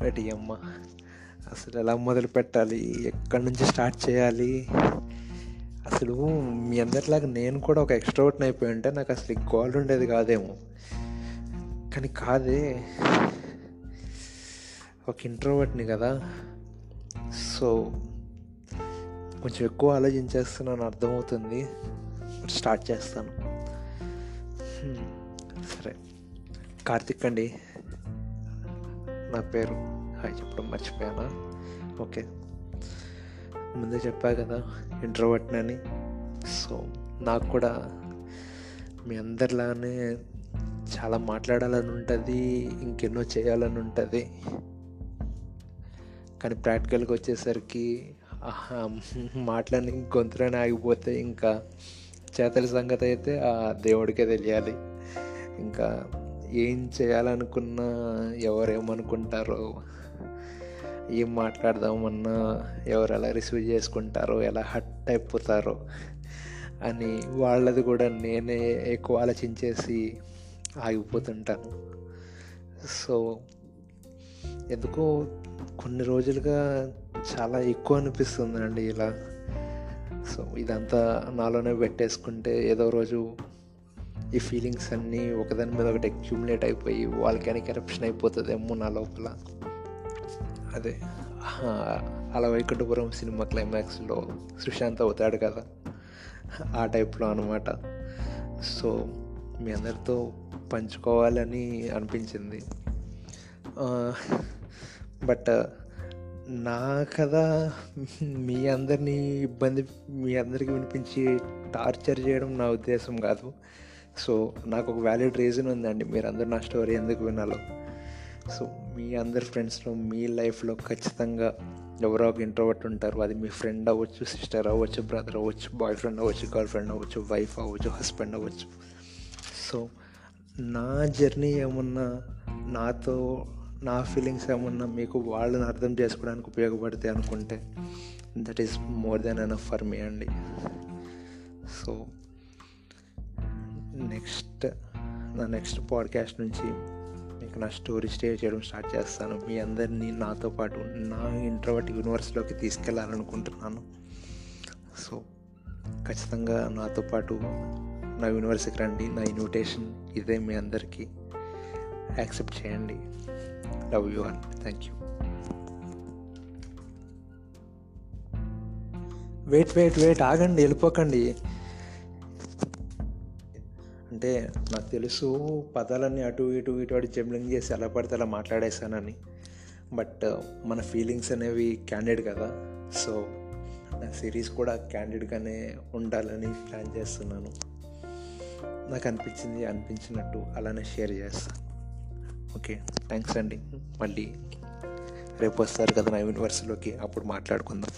But అమ్మ. అసలు ఎలా మొదలు పెట్టాలి? ఎక్కడి నుంచి స్టార్ట్ చేయాలి? అసలు మీ అందరిలాగా నేను కూడా ఒక ఎక్స్ట్రావర్ట్ని అయిపోయి ఉంటే నాకు అసలు గోల్ ఉండేది కాదేమో. కానీ కాదే ఒక ఇంట్రోవర్ట్ని కదా. సో కొంచెం ఎక్కువ ఆలోచించేస్తున్నాను అర్థమవుతుంది. స్టార్ట్ చేస్తాను. సరే. కార్తిక్ అండి. నా పేరు. హాయ్ చెప్పడం మర్చిపోయానా? ఓకే. ముందే చెప్పా కదా ఇంట్రోవర్ట్ని అని సో నాకు కూడా మీ అందరిలానే చాలా మాట్లాడాలని ఉంటుంది ఇంకెన్నో చేయాలని ఉంటుంది. కానీ ప్రాక్టికల్గా వచ్చేసరికి ఆహా, మాటలని గొంతులోనే ఆగిపోతే ఇంకా చేతల సంగతి అయితే ఆ దేవుడికే తెలియాలి. ఇంకా ఏం చేయాలనుకున్నా ఎవరేమనుకుంటారో ఏం మాట్లాడదామన్నా ఎవరు ఎలా రిసీవ్ చేసుకుంటారో ఎలా హట్ అయిపోతారో అని వాళ్ళది కూడా నేనే ఎక్కువ ఆలోచించేసి ఆగిపోతుంటాను. సో ఎందుకో కొన్ని రోజులుగా చాలా ఎక్కువ అనిపిస్తుందండి ఇలా. సో ఇదంతా నాలోనే పెట్టేసుకుంటే ఏదో రోజు ఈ ఫీలింగ్స్ అన్నీ ఒకదాని మీద ఒకటి అక్యూములేట్ అయిపోయి వాల్కానిక్ ఎరప్షన్ అయిపోతుందేమో నా లోపల. అదే అలా వైకుంఠపురం సినిమా క్లైమాక్స్లో సుశాంత్ అవుతాడు కదా ఆ టైప్లో అనమాట సో మీ అందరితో పంచుకోవాలని అనిపించింది. బట్ నా కథ మీ అందరినీ ఇబ్బంది మీ అందరికీ వినిపించి టార్చర్ చేయడం నా ఉద్దేశం కాదు. సో నాకు ఒక వ్యాలిడ్ రీజన్ ఉందండి. మీరు నా స్టోరీ ఎందుకు వినాలో. సో మీ అందరి ఫ్రెండ్స్లో మీ లైఫ్లో ఖచ్చితంగా ఎవరో ఒక ఇంట్రోవర్ట్ ఉంటారు. అది మీ ఫ్రెండ్ అవ్వచ్చు సిస్టర్ అవ్వచ్చు బ్రదర్ అవ్వచ్చు బాయ్ ఫ్రెండ్ అవ్వచ్చు గర్ల్ ఫ్రెండ్ అవ్వచ్చు వైఫ్ అవ్వచ్చు హస్బెండ్ అవ్వచ్చు. సో నా జర్నీ ఏమన్నా నాతో నా ఫీలింగ్స్ ఏమన్నా మీకు వాళ్ళని అర్థం చేసుకోవడానికి ఉపయోగపడితే అనుకుంటే that is more than enough for me అండి. సో నెక్స్ట్ నా నెక్స్ట్ పాడ్కాస్ట్ నుంచి మీకు నా స్టోరీ స్టే చేయడం స్టార్ట్ చేస్తాను. మీ అందరినీ నాతో పాటు నా ఇంట్రోవర్ట్ యూనివర్స్లోకి తీసుకెళ్ళాలనుకుంటున్నాను సో ఖచ్చితంగా నాతో పాటు నా యూనివర్స్కి రండి నా ఇన్విటేషన్ ఇదే మీ అందరికీ. యాక్సెప్ట్ చేయండి. Love you and thank you. Wait wait wait ఆగండి వెళ్ళిపోకండి. అంటే నాకు తెలుసు పదాలన్నీ అటు ఇటు ఇటు అటు జంబ్లింగ్ చేసి ఎలా పడితే అలా మాట్లాడేశానని. బట్ uh, మన ఫీలింగ్స్ అనేవి క్యాండిడ్ కదా. సో నా సిరీస్ కూడా క్యాండిడ్గానే ఉండాలని ప్లాన్ చేస్తున్నాను. నాకు అనిపించింది అనిపించినట్టు అలానే షేర్ చేస్తాను ఓకే థ్యాంక్స్ అండి. మళ్ళీ రేపు వస్తారు కదా నా యూనివర్సిటీలోకి అప్పుడు మాట్లాడుకుందాం.